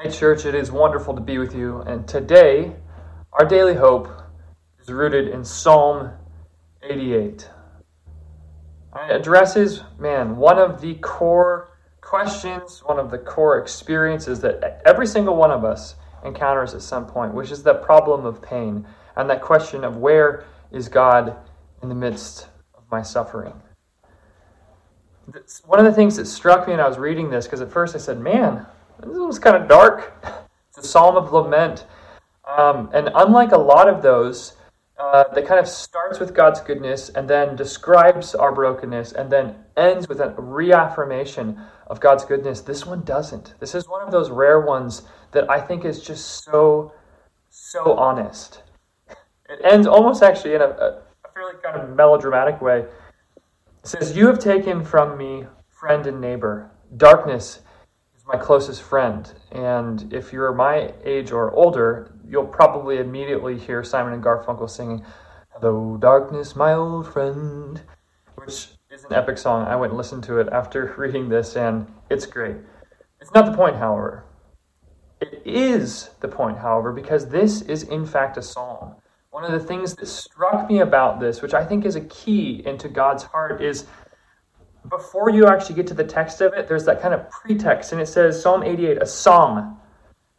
Hey, church, it is wonderful to be with you. And today, our daily hope is rooted in Psalm 88. It addresses, man, one of the core questions, one of the core experiences that every single one of us encounters at some point, which is the problem of pain and that question of where is God in the midst of my suffering. One of the things that struck me when I was reading this, because at first I said, man, this was kind of dark. It's a psalm of lament. Um, and unlike a lot of those, uh, that kind of starts with God's goodness and then describes our brokenness and then ends with a reaffirmation of God's goodness. This one doesn't. This is one of those rare ones that I think is just so, so honest. It ends almost actually in a, a fairly kind of melodramatic way. It says, You have taken from me friend and neighbor. Darkness my closest friend. And if you're my age or older, you'll probably immediately hear Simon and Garfunkel singing, Hello, darkness, my old friend, which is an epic song. I went and listened to it after reading this, and it's great. It's not the point, however. It is the point, however, because this is in fact a psalm. One of the things that struck me about this, which I think is a key into God's heart, is before you actually get to the text of it, there's that kind of pretext, and it says Psalm 88, a song,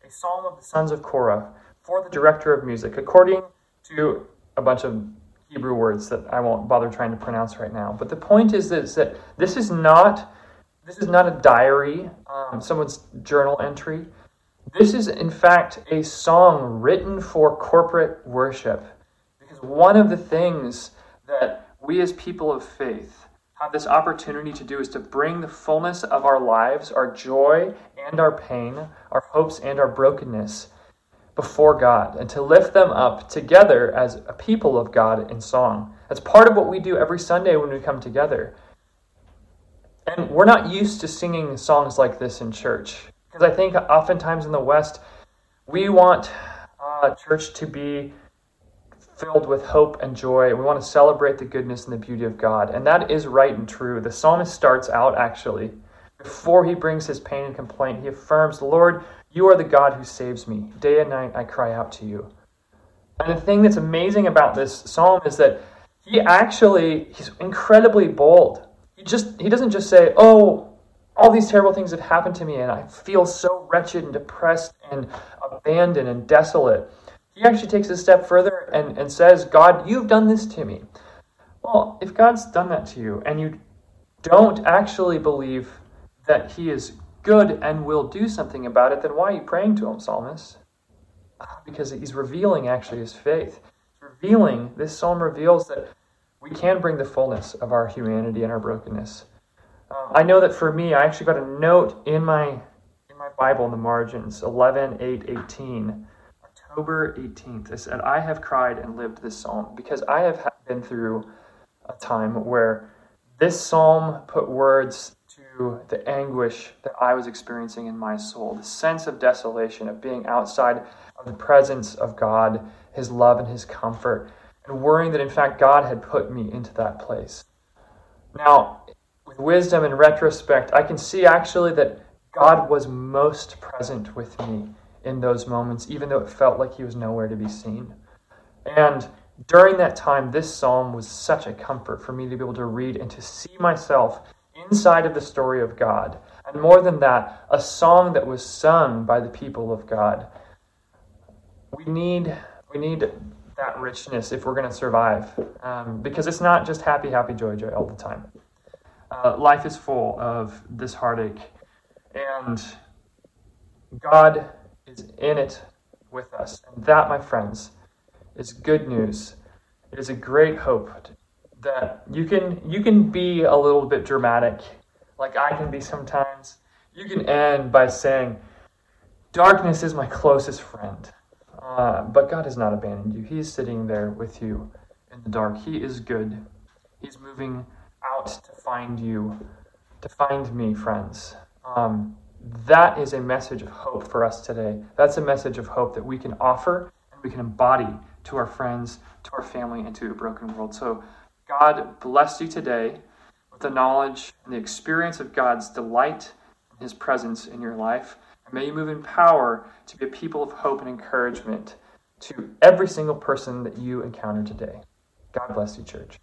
a psalm of the sons of Korah for the director of music, according to a bunch of Hebrew words that I won't bother trying to pronounce right now. But the point is that this is not this is not a diary, um, someone's journal entry. This is, in fact, a song written for corporate worship. Because one of the things that we as people of faith have this opportunity to do is to bring the fullness of our lives, our joy and our pain, our hopes and our brokenness before God and to lift them up together as a people of God in song. That's part of what we do every Sunday when we come together. And we're not used to singing songs like this in church because I think oftentimes in the West, we want uh, church to be filled with hope and joy. We want to celebrate the goodness and the beauty of God. And that is right and true. The psalmist starts out actually, before he brings his pain and complaint, he affirms, Lord, you are the God who saves me. Day and night I cry out to you. And the thing that's amazing about this psalm is that he actually he's incredibly bold. He just he doesn't just say, "Oh, all these terrible things have happened to me and I feel so wretched and depressed and abandoned and desolate." He actually takes a step further and, and says, God, you've done this to me. Well, if God's done that to you and you don't actually believe that He is good and will do something about it, then why are you praying to him, psalmist? Because he's revealing actually his faith. Revealing, this psalm reveals that we can bring the fullness of our humanity and our brokenness. Um, I know that for me, I actually got a note in my in my Bible in the margins, 11, 8, 18. October 18th, it said, I have cried and lived this psalm because I have been through a time where this psalm put words to the anguish that I was experiencing in my soul, the sense of desolation, of being outside of the presence of God, His love and His comfort, and worrying that in fact God had put me into that place. Now, with wisdom and retrospect, I can see actually that God was most present with me in those moments, even though it felt like He was nowhere to be seen. And during that time, this psalm was such a comfort for me to be able to read and to see myself inside of the story of God. And more than that, a song that was sung by the people of God. We need, we need that richness if we're going to survive. Um, because it's not just happy, happy, joy, joy all the time. Uh, life is full of this heartache. And God is in it with us. And that, my friends, is good news. It is a great hope that you can you can be a little bit dramatic, like I can be sometimes. You can end by saying, "Darkness is my closest friend," uh, but God has not abandoned you. He is sitting there with you in the dark. He is good. He's moving out to find you, to find me, friends. Um, that is a message of hope for us today. That's a message of hope that we can offer and we can embody to our friends, to our family, and to a broken world. So God bless you today with the knowledge and the experience of God's delight and His presence in your life. And may you move in power to be a people of hope and encouragement to every single person that you encounter today. God bless you, church.